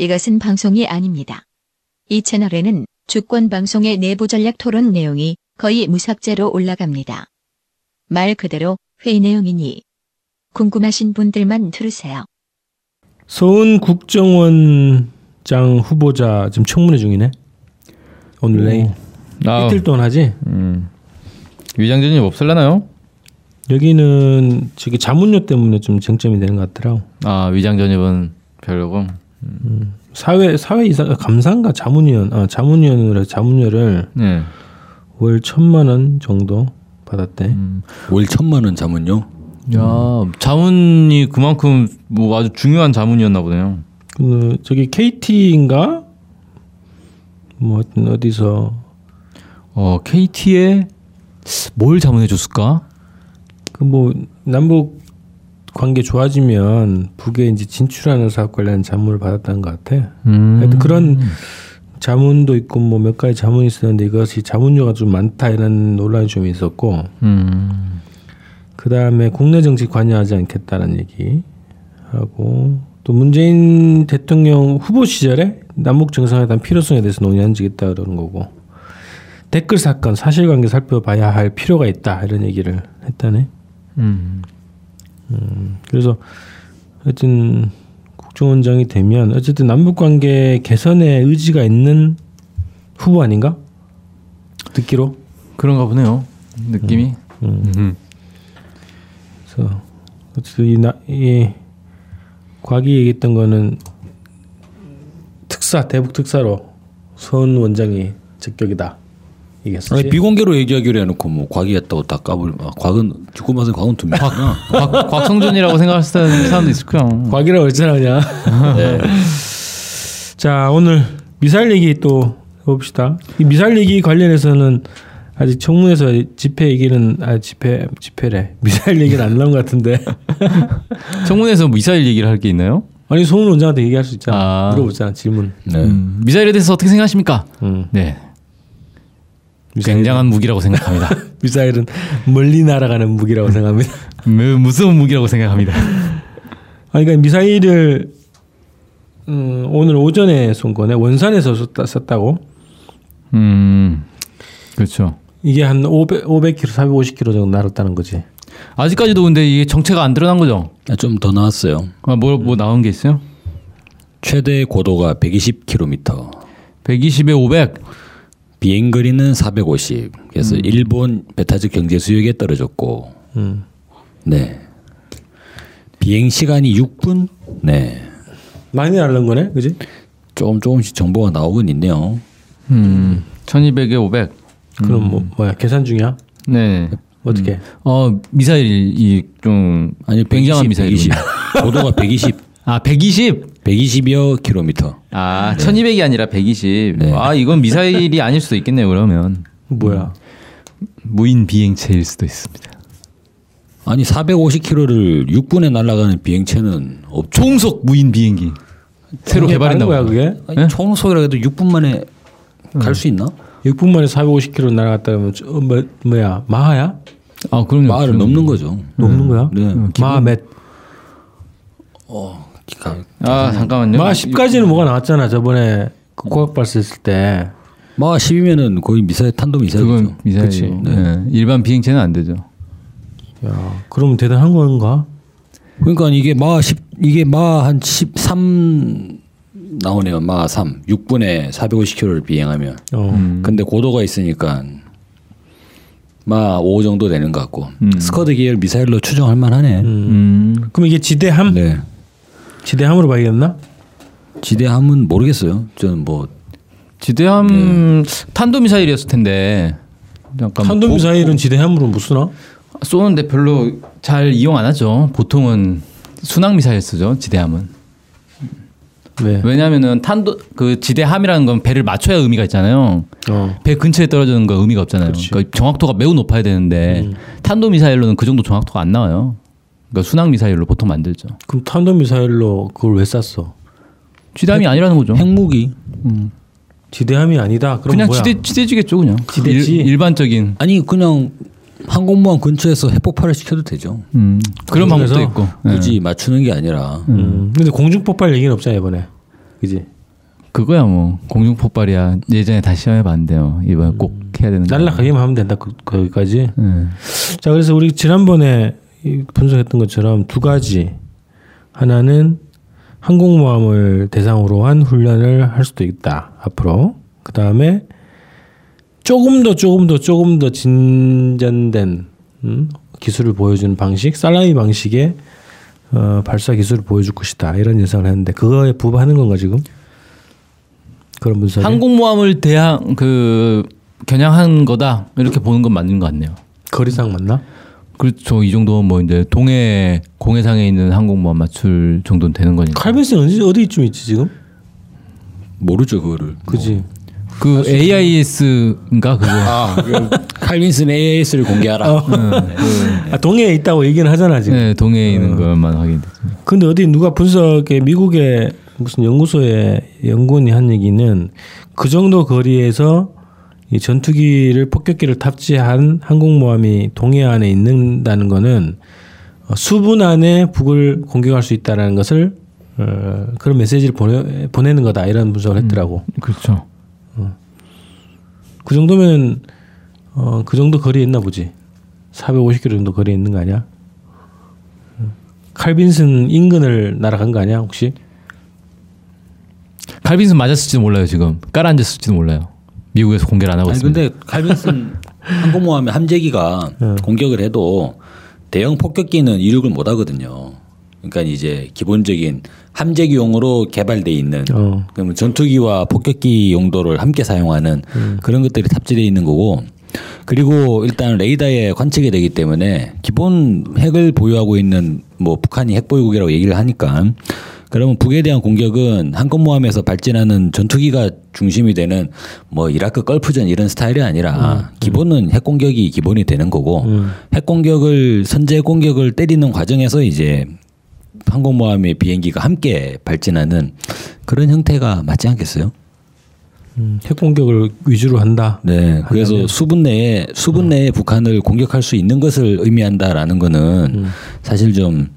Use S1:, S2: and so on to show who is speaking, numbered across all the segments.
S1: 이것은 방송이 아닙니다. 이 채널에는 주권 방송의 내부 전략 토론 내용이 거의 무삭제로 올라갑니다. 말 그대로 회의 내용이니 궁금하신 분들만 들으세요.
S2: 서훈 국정원장 후보자 지금 청문회 중이네. 오늘 내일
S3: 아,
S2: 이틀 동안 하지.
S3: 음. 위장전이 없을라나요?
S2: 여기는 저기 자문료 때문에 좀 쟁점이 되는 것 같더라고.
S3: 아 위장 전입은 별로고.
S2: 사회 사회 이사 감사인가 자문위원 아 자문위원으로 자문료를
S3: 네.
S2: 월 천만 원 정도 받았대.
S4: 월 천만 원 자문요.
S3: 야 자문이 그만큼 뭐 아주 중요한 자문이었나 보네요.
S2: 그 저기 KT인가 뭐 하여튼 어디서
S3: 어 KT에 뭘 자문해 줬을까?
S2: 그 뭐 남북 관계 좋아지면 북에 이제 진출하는 사업 관련 자문을 받았다는 것 같아.
S3: 음.
S2: 하여튼 그런 자문도 있고 뭐 몇 가지 자문이 있었는데 이것이 자문료가 좀 많다 이런 논란이 좀 있었고
S3: 음.
S2: 그 다음에 국내 정치 관여하지 않겠다는 얘기 하고 또 문재인 대통령 후보 시절에 남북 정상회담 필요성에 대해서 논의한 적이 있다 그러는 거고 댓글 사건 사실관계 살펴봐야 할 필요가 있다 이런 얘기를 했다네.
S3: 음.
S2: 그래서 하여튼 국정원장이 되면 어쨌든 남북 관계 개선에 의지가 있는 후보 아닌가? 듣기로.
S3: 그런가 보네요. 느낌이. 음.
S2: 그래서 어쨌든 이, 나, 이 과기 얘기했던 거는 특사 대북 특사로 선 원장이 적격이다 이겼었지.
S4: 아니, 비공개로 얘기하기로 해놓고 뭐 과기했다고 다 까불. 아, 곽은 듣고 봐서 곽은 두 명이구나.
S3: 곽, 곽 성준이라고 생각하는 사람도 있을 거야.
S2: 과기라고 했잖아 그냥.
S4: 네.
S2: 자 오늘 미사일 얘기 또 해봅시다. 이 미사일 얘기 관련해서는 아직 청문회에서 집회 얘기는 아 집회 집회래 미사일 얘기는 안 나온 것 같은데
S3: 청문회에서 미사일 얘기를 할 게 있나요?
S2: 아니 송은 원장한테 얘기할 수 있잖아
S3: 아.
S2: 물어보잖아 질문.
S4: 네.
S3: 음, 미사일에 대해서 어떻게 생각하십니까?
S2: 음.
S3: 네.
S2: 미사일-
S3: 굉장한 무기라고 생각합니다.
S2: 미사일은 멀리 날아가는 무기라고 생각합니다.
S3: 매우 무서운 무기라고 생각합니다.
S2: 아니 그러니까 미사일을 음, 오늘 오전에 쏜 거네 원산에서 쐈다, 쐈다고
S3: 음, 그렇죠.
S2: 이게 한 500, 500km, 450km 정도 날았다는 거지.
S3: 아직까지도 근데 이게 정체가 안 드러난 거죠?
S4: 아, 좀더 나왔어요.
S3: 아, 뭐, 뭐 나온 게 있어요?
S4: 최대 고도가 120km.
S3: 120에 500.
S4: 비행 거리는 450. 그래서 일본 배타적 경제 수역에 떨어졌고,
S2: 음.
S4: 네. 비행 시간이 6분. 네.
S2: 많이 날른 거네, 그지?
S4: 조금 조금씩 정보가 나오곤 있네요.
S3: 음, 1200에 500.
S2: 그럼 뭐 뭐야 계산 중이야?
S3: 네.
S2: 어떻게?
S3: 어, 미사일이 좀
S4: 아니
S3: 굉장한
S4: 120,
S3: 미사일이군요.
S4: 120. 고도가 120.
S3: 아, 120.
S4: 120여 킬로미터.
S3: 아, 1200이 아니라 120.
S4: 네.
S3: 아, 이건 미사일이 아닐 수도 있겠네요, 그러면.
S2: 뭐야?
S3: 무인 비행체일 수도 있습니다.
S4: 아니 450km를 6분에 날아가는 비행체는 없죠.
S3: 총속 무인 비행기. 새로 개발했나
S2: 거야. 그게?
S4: 아니,
S3: 네?
S4: 총속이라 해도 6분 만에 갈수 있나?
S2: 6분 만에 450km 날아갔다 그러면 저- 어, 뭐, 뭐야 마하야?
S3: 아, 그럼요.
S4: 마을을
S3: 그럼.
S4: 넘는 거죠.
S2: 넘는 거야?
S4: 네.
S2: 마하 몇?
S3: 아, 잠깐만요.
S2: 마하 10까지는 뭐가 나왔잖아 저번에 그 고각 발사했을 때.
S4: 마 10이면은 거의 미사일 탄도 미사일이죠.
S3: 그건 미사일.
S2: 그치.
S3: 네. 일반 비행체는 안 되죠.
S2: 야, 그러면 대단한 건가?
S4: 그러니까 이게 마 10, 이게 마 한 13 나오네요. 마 3. 6분에 450km를 비행하면.
S2: 어.
S3: 음.
S4: 근데 고도가 있으니까 마5 정도 되는 것 같고.
S3: 음.
S4: 스커드 계열 미사일로 추정할 만하네.
S3: 음.
S2: 그럼 이게 지대함?
S4: 네.
S2: 지대함으로 봐야겠나?
S4: 지대함은 모르겠어요. 저는 뭐
S3: 지대함 탄도 미사일이었을 텐데. 약간
S2: 탄도
S3: 보-
S2: 미사일은 지대함으로 못 쓰나?
S3: 쏘는데 별로 잘 이용 안 하죠. 보통은 순항 미사일 쓰죠. 지대함은.
S2: 왜?
S3: 왜냐하면은 탄도 그 지대함이라는 건 배를 맞춰야 의미가 있잖아요.
S2: 어.
S3: 배 근처에 떨어지는 거 의미가 없잖아요. 그러니까 정확도가 매우 높아야 되는데
S2: 음.
S3: 탄도 미사일로는 그 정도 정확도가 안 나와요. 그러니까 순항 미사일로 보통 만들죠.
S2: 그럼 탄도 미사일로 그걸 왜 쐈어?
S3: 지대함이 아니라는 거죠.
S4: 핵무기
S2: 지대함이 아니다. 그럼
S3: 그냥
S2: 뭐야?
S3: 지대 지대지겠죠, 그냥.
S2: 지대지.
S3: 일, 일반적인
S4: 아니 그냥 항공모함 근처에서 핵폭발을 시켜도 되죠.
S3: 음, 그런? 방법도 있고. 네.
S4: 굳이 맞추는 게 아니라
S2: 음. 근데 공중 폭발 얘기는 없잖아 이번에. 그지?
S3: 그거야 뭐 공중 폭발이야. 예전에 다시 시험해봤는데요. 이번에 꼭 해야 되는. 거.
S2: 날라가기만 하면 된다. 그, 거기까지.
S3: 네.
S2: 자, 그래서 우리 지난번에 이 분석했던 것처럼 두 가지. 하나는 항공모함을 대상으로 한 훈련을 할 수도 있다. 앞으로. 그 다음에 조금 더 조금 더 조금 더 진전된 음, 기술을 보여주는 방식, 살라미 방식의 어, 발사 기술을 보여줄 것이다. 이런 예상을 했는데 그거에 부합하는 건가 지금? 그런 분석이
S3: 항공모함을 대항 그 겨냥한 거다 이렇게 보는 건 맞는 것 같네요.
S2: 거리상 맞나?
S3: 그렇죠. 이 정도면 뭐 이제 동해 공해상에 있는 항공모함 맞출 정도는 되는 거니까.
S2: 칼빈슨 어디 어디쯤 있지 지금?
S4: 모르죠 그거를.
S2: 그지?
S3: 그 AIS인가 그거.
S4: 아, 칼빈슨 AAS를 공개하라.
S2: 어. 아, 동해에 있다고 얘기는 하잖아 지금.
S3: 네, 동해에 있는 것만 확인됐죠.
S2: 근데 어디 누가 분석에 미국의 무슨 연구소의 연구원이 한 얘기는 그 정도 거리에서 이 전투기를 폭격기를 탑재한 항공모함이 동해안에 있는다는 거는 어, 수분 안에 북을 공격할 수 있다라는 것을 어, 그런 메시지를 보내, 보내는 거다 이런 분석을 했더라고.
S3: 그렇죠.
S2: 그 정도면 어, 그 정도 거리에 있나 보지. 450km 정도 거리에 있는 거 아니야? 어. 칼빈슨 인근을 날아간 거 아니야 혹시?
S3: 칼빈슨 맞았을지도 몰라요 지금. 깔아앉았을지도 몰라요. 미국에서 공개를 안 하고
S4: 아니
S3: 있습니다.
S4: 근데 칼빈슨 항공모함의 함재기가 공격을 해도 대형 폭격기는 이륙을 못 하거든요. 그러니까 이제 기본적인 함재기용으로 개발돼 있는
S2: 어.
S4: 그러면 전투기와 폭격기 용도를 함께 사용하는 그런 것들이 탑재되어 있는 거고 그리고 일단 레이더에 관측이 되기 때문에 기본 핵을 보유하고 있는 뭐 북한이 핵보유국이라고 얘기를 하니까 그러면 북에 대한 공격은 항공모함에서 발진하는 전투기가 중심이 되는 뭐 이라크 걸프전 이런 스타일이 아니라 기본은 핵 공격이 기본이 되는 거고 핵 공격을 선제 공격을 때리는 과정에서 이제 항공모함의 비행기가 함께 발진하는 그런 형태가 맞지 않겠어요?
S2: 음, 핵 공격을 위주로 한다.
S4: 네. 그래서 수분 내에 수분 내에 북한을 공격할 수 있는 것을 의미한다라는 거는 사실 좀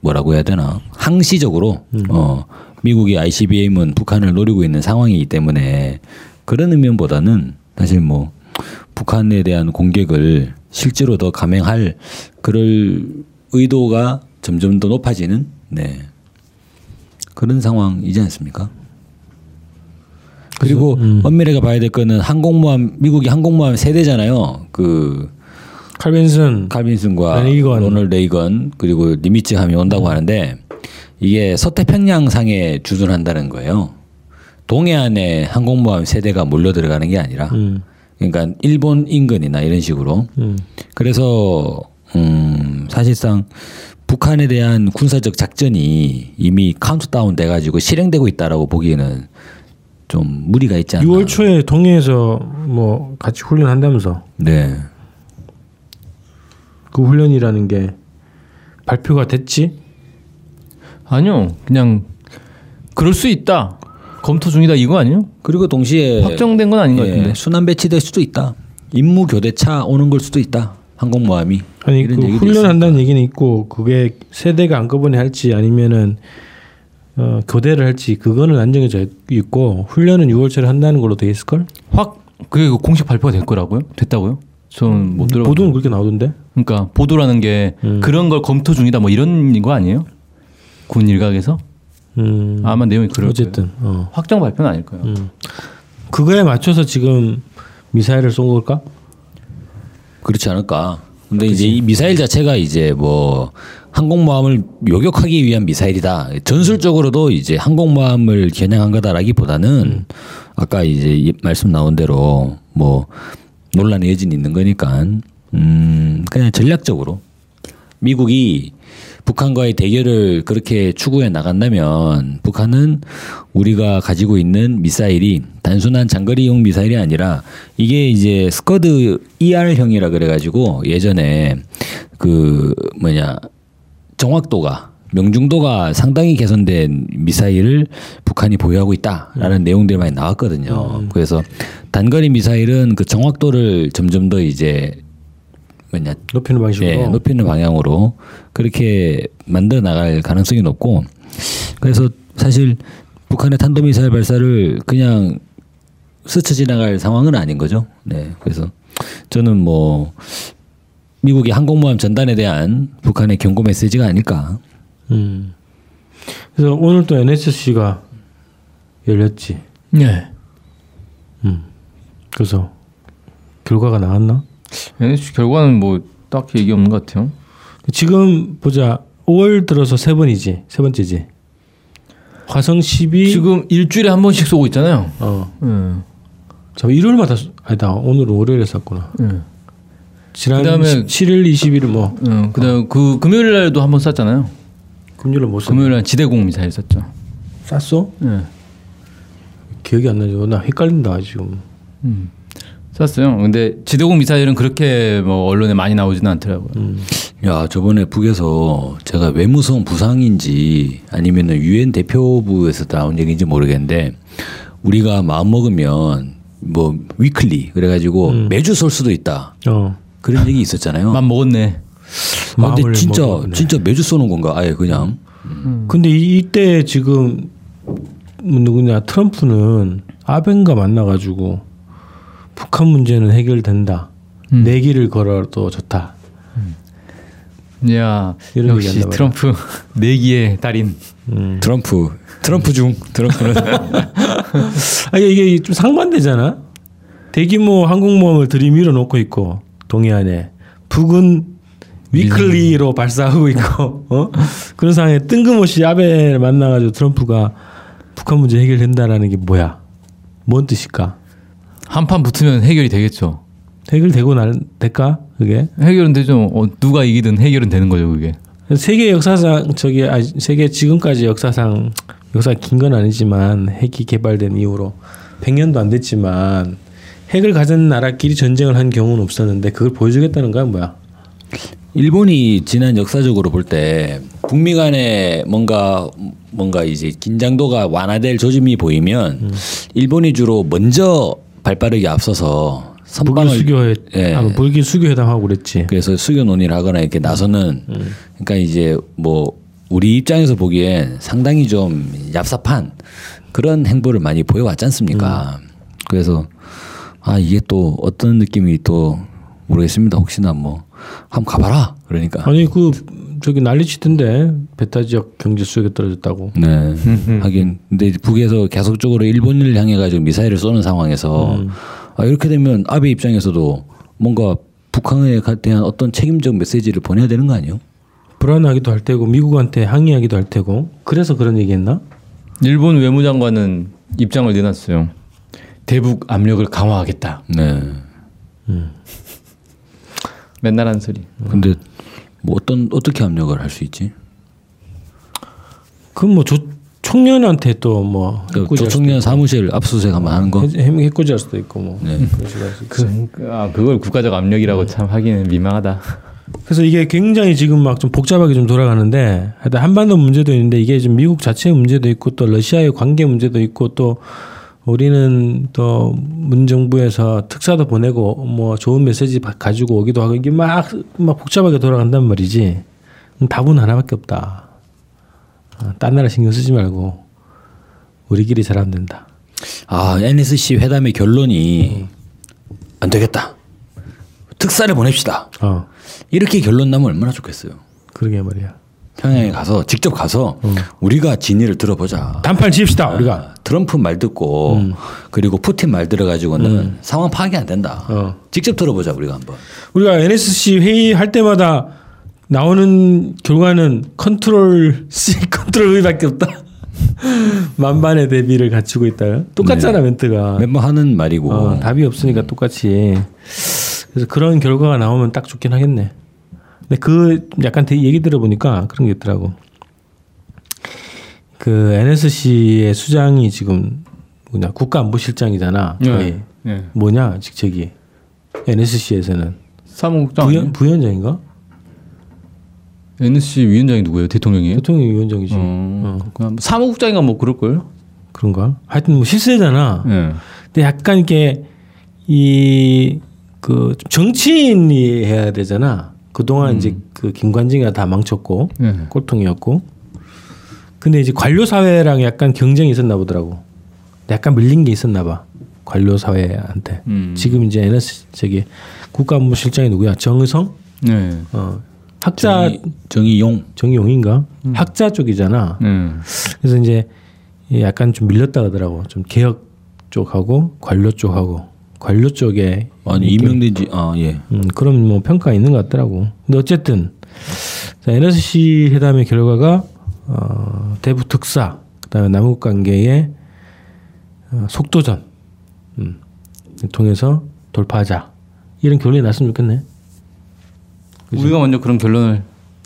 S4: 뭐라고 해야 되나 항시적으로 어 미국이 ICBM은 북한을 노리고 있는 상황이기 때문에 그런 의미보다는 사실 뭐 북한에 대한 공격을 실제로 더 감행할 그럴 의도가 점점 더 높아지는 네 그런 상황이지 않습니까? 그리고 엄밀하게 봐야 될 거는 항공모함 미국이 항공모함 세 대잖아요. 그
S2: 칼빈슨
S4: 칼빈슨과
S2: 레이건.
S4: 로널드 레이건 그리고 니미츠 함이 온다고 하는데 이게 서태평양상에 주둔한다는 거예요. 동해안에 항공모함 세 대가 몰려 들어가는 게 아니라
S2: 음,
S4: 그러니까 일본 인근이나 이런 식으로
S2: 음.
S4: 그래서 음 사실상 북한에 대한 군사적 작전이 이미 카운트다운 돼가지고 실행되고 있다라고 보기에는 좀 무리가 있지 않나.
S2: 6월 초에 동해에서 뭐 같이 훈련한다면서
S4: 네.
S2: 그 훈련이라는 게 발표가 됐지?
S3: 아니요, 그냥 그럴 수 있다. 검토 중이다 이거 아니에요?
S4: 그리고 동시에
S3: 확정된 건 아닌 것
S4: 예,
S3: 같은데.
S4: 순환 배치될 수도 있다. 임무 교대차 오는 걸 수도 있다. 항공모함이
S2: 아니
S4: 이런
S2: 그 훈련한다는 얘기는 있고 그게 세대가 한꺼번에 할지 아니면은 어, 교대를 할지 그거는 안 정해져 있고 훈련은 6월 초에 한다는 걸로 돼 있을 걸?
S3: 확 그게 공식 발표가 될 거라고요? 됐다고요? 저는 못 들어.
S2: 보도는 그렇게 나오던데.
S3: 그러니까 보도라는 게
S2: 음.
S3: 그런 걸 검토 중이다 뭐 이런 거 아니에요? 군 일각에서
S2: 음.
S3: 아마 내용이 그럴
S2: 어쨌든 어.
S3: 거예요. 확정 발표는 아닐 거예요.
S2: 그거에 맞춰서 지금 미사일을 쏜 걸까?
S4: 그렇지 않을까. 근데 이제 이 미사일 자체가 이제 뭐 항공모함을 요격하기 위한 미사일이다. 전술적으로도 이제 항공모함을 겨냥한 거다라기보다는 아까 이제 이 말씀 나온 대로 뭐 논란의 여진이 있는 거니까 음 그냥 전략적으로 미국이 북한과의 대결을 그렇게 추구해 나간다면 북한은 우리가 가지고 있는 미사일이 단순한 장거리용 미사일이 아니라 이게 이제 스커드 ER형이라 그래가지고 예전에 그 뭐냐 정확도가 명중도가 상당히 개선된 미사일을 북한이 보유하고 있다라는 내용들이 많이 나왔거든요. 그래서 단거리 미사일은 그 정확도를 점점 더 이제 뭐냐
S2: 높이는 방식으로.
S4: 예, 높이는 방향으로 그렇게 만들어 나갈 가능성이 높고 그래서 사실 북한의 탄도미사일 발사를 그냥 스쳐 지나갈 상황은 아닌 거죠. 네. 그래서 저는 뭐 미국의 항공모함 전단에 대한 북한의 경고 메시지가 아닐까.
S2: 음. 그래서 오늘 또 NSC가 열렸지.
S3: 네.
S2: 그래서 결과가 나왔나?
S3: NSC 결과는 뭐 딱히 얘기 없는 것 같아요.
S2: 지금 보자. 5월 들어서 세 번이지. 세 번째지. 화성 12.
S3: 지금 일주일에 한 번씩 쏘고 있잖아요.
S2: 어.
S3: 음.
S2: 저 일요일마다 쏘- 아니다. 오늘은 월요일에 쐈구나.
S3: 음.
S2: 지난
S3: 그다음에-
S2: 7일, 20일 뭐
S3: 음. 그다음 그 금요일 날도 한 번 쐈잖아요.
S2: 금요일에 못 쐈.
S3: 금요일 날 지대공 미사일 쐈죠.
S2: 쐈어?
S3: 예.
S2: 기억이 안 나죠. 나 헷갈린다 지금.
S3: 음. 쐈어요. 근데 지대공 미사일은 그렇게 뭐 언론에 많이 나오지는 않더라고요.
S4: 야 저번에 북에서 제가 왜 무서운 부상인지 아니면은 유엔 대표부에서 나온 얘기인지 모르겠는데 우리가 마음 먹으면 뭐 위클리 그래가지고 매주 쏠 수도 있다
S2: 어.
S4: 그런 얘기 있었잖아요.
S3: 맘 먹었네.
S4: 아, 근데 진짜
S2: 먹었네.
S4: 진짜 매주 쏘는 건가? 아예 그냥
S2: 근데 이- 이때 지금 뭐 누구냐 트럼프는 아벤과 만나가지고 북한 문제는 해결된다.
S3: 음.
S2: 내기를 걸어도 좋다.
S3: 야
S2: 이런
S3: 역시 트럼프 내기의 달인.
S4: 트럼프 트럼프 중 트럼프는
S2: 아 이게 좀 상반되잖아. 대규모 항공모함을 들이밀어 놓고 있고 동해안에 북은 위클리로 발사하고 있고 어? 그런 상황에 뜬금없이 아베를 만나가지고 트럼프가 북한 문제 해결된다라는 게 뭐야? 뭔 뜻일까?
S3: 한 판 붙으면 해결이 되겠죠.
S2: 해결되고 날 될까? 그게
S3: 해결은 되죠. 어, 누가 이기든 해결은 되는 거죠, 그게.
S2: 세계 역사상 저기 아 세계 지금까지 역사상 역사 긴 건 아니지만 핵이 개발된 이후로 100년도 안 됐지만 핵을 가진 나라끼리 전쟁을 한 경우는 없었는데 그걸 보여주겠다는 거야 뭐야?
S4: 일본이 지난 역사적으로 볼 때 북미 간에 뭔가 뭔가 이제 긴장도가 완화될 조짐이 보이면 일본이 주로 먼저 발빠르게 앞서서 선방을
S2: 수교
S4: 예.
S2: 아, 북일 수교 회담하고 그랬지.
S4: 그래서 수교 논의를 하거나 이렇게 나서는 그러니까 이제 뭐 우리 입장에서 보기엔 상당히 좀 얍삽한 그런 행보를 많이 보여왔지 않습니까? 그래서 아 이게 또 어떤 느낌이 또 모르겠습니다. 혹시나 뭐 한번 가봐라 그러니까
S2: 아니 그 저기 난리치던데 베타 지역 경제 수역에 떨어졌다고.
S4: 네 하긴 근데 북에서 계속적으로 일본을 향해 가지고 미사일을 쏘는 상황에서 아 이렇게 되면 아베 입장에서도 뭔가 북한에 대한 어떤 책임적 메시지를 보내야 되는 거 아니에요?
S2: 불안하기도 할 테고 미국한테 항의하기도 할 테고 그래서 그런 얘기했나?
S3: 일본 외무장관은 입장을 내놨어요. 대북 압력을 강화하겠다.
S4: 네.
S3: 맨날 한 소리.
S4: 근데 뭐 어떤 어떻게 압력을 할 수 있지?
S2: 그럼 뭐 조, 청년한테 또뭐
S4: 그 조청년 사무실 압수수색 한번 하는 거.
S2: 해코지할 수도 있고 뭐
S4: 네.
S2: 그,
S3: 아, 그걸 국가적 압력이라고 참 하기는 민망하다.
S2: 그래서 이게 굉장히 지금 막 좀 복잡하게 좀 돌아가는데 하여튼 한반도 문제도 있는데 이게 좀 미국 자체의 문제도 있고 또 러시아의 관계 문제도 있고 또 우리는 또 문정부에서 특사도 보내고 뭐 좋은 메시지 바- 가지고 오기도 하고 이게 막, 막 복잡하게 돌아간단 말이지 답은 하나밖에 없다. 아, 딴 나라 신경 쓰지 말고 우리끼리 잘하면 된다.
S4: 아 NSC 회담의 결론이 안 되겠다. 특사를 보냅시다.
S2: 어,
S4: 이렇게 결론 나면 얼마나 좋겠어요.
S2: 그러게 말이야.
S4: 평양에 가서 직접 가서 우리가 진위를 들어보자.
S2: 담판 지읍시다 우리가.
S4: 아, 트럼프 말 듣고 그리고 푸틴 말 들어가지고는 상황 파악이 안 된다.
S2: 어.
S4: 직접 들어보자 우리가 한번.
S2: 우리가 NSC 회의 할 때마다 나오는 결과는 컨트롤 C, 컨트롤 V밖에 없다. 만반의 대비를 갖추고 있다. 똑같잖아 멘트가.
S4: 매번 하는 말이고.
S2: 어, 답이 없으니까 똑같이. 그래서 그런 결과가 나오면 딱 좋긴 하겠네. 근데 그 약간 대- 얘기 들어보니까 그런 게 있더라고. 그 NSC의 수장이 지금 뭐냐 국가안보실장이잖아. 거의.
S3: 예.
S2: 뭐냐 직책이 NSC에서는
S3: 사무국장
S2: 부위,
S3: 아니에요?
S2: 부위원장인가?
S3: NSC 위원장이 누구예요? 대통령이에요?
S2: 대통령이 위원장이지.
S3: 어, 그냥 사무국장인가 뭐 그럴 걸.
S2: 그런가? 하여튼 뭐 실세잖아.
S3: 예.
S2: 근데 약간 이게 이 그 정치인이 해야 되잖아. 그동안 이제 그 김관진이가 다 망쳤고
S3: 예.
S2: 꼴통이었고 근데 이제 관료 사회랑 약간 경쟁이 있었나 보더라고. 약간 밀린 게 있었나 봐. 관료 사회한테.
S3: 음.
S2: 지금 이제 NS 저기 국가안보실장이 누구야? 정의성?
S3: 네.
S2: 어. 학자
S4: 정의, 정의용
S2: 정의용인가? 학자 쪽이잖아.
S3: 네.
S2: 그래서 이제 약간 좀 밀렸다 하더라고. 좀 개혁 쪽하고 관료 쪽하고 관료 쪽에
S4: 아니
S2: 이렇게
S4: 임명된 지 아 예.
S2: 음, 그런 뭐 평가 있는 것 같더라고. 근데 어쨌든 자, NSC 회담의 결과가 어, 대북 특사, 그다음에 남북 관계의 어, 속도전 음, 통해서 돌파하자 이런 결론이 났으면 좋겠네.
S3: 우리가 먼저 그런 결론을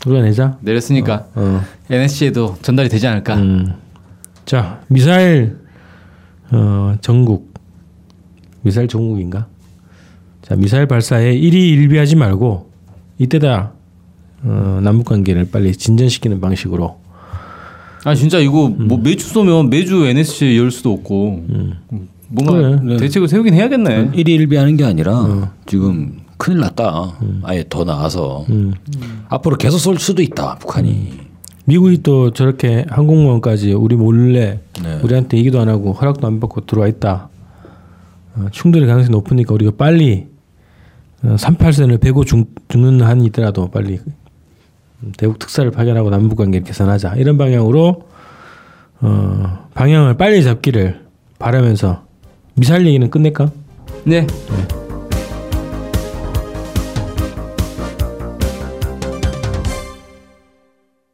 S2: 우리가 내자.
S3: 내렸으니까
S2: 어,
S3: NSC에도 전달이 되지 않을까.
S2: 음. 자 미사일 어, 전국 미사일 전국인가? 자 미사일 발사에 일희 일비하지 말고 이때다 어, 남북 관계를 빨리 진전시키는 방식으로
S3: 아 진짜 이거
S2: 음.
S3: 뭐 매주 쏘면 매주 NSC 열 수도 없고 뭔가
S2: 그래.
S3: 대책을 세우긴 해야겠네.
S4: 일희일비하는 게 아니라 지금 큰일 났다. 아예 더 나가서 앞으로 계속 쏠 수도 있다. 북한이.
S2: 미국이 또 저렇게 항공모함까지 우리 몰래
S4: 네.
S2: 우리한테 얘기도 안 하고 허락도 안 받고 들어와 있다. 어, 충돌의 가능성이 높으니까 우리가 빨리 어, 38선을 베고 죽, 죽는 한이 있더라도 빨리 대북 특사를 파견하고 남북 관계를 개선하자 이런 방향으로 어, 방향을 빨리 잡기를 바라면서 미사일 얘기는 끝낼까?
S3: 네.
S2: 네.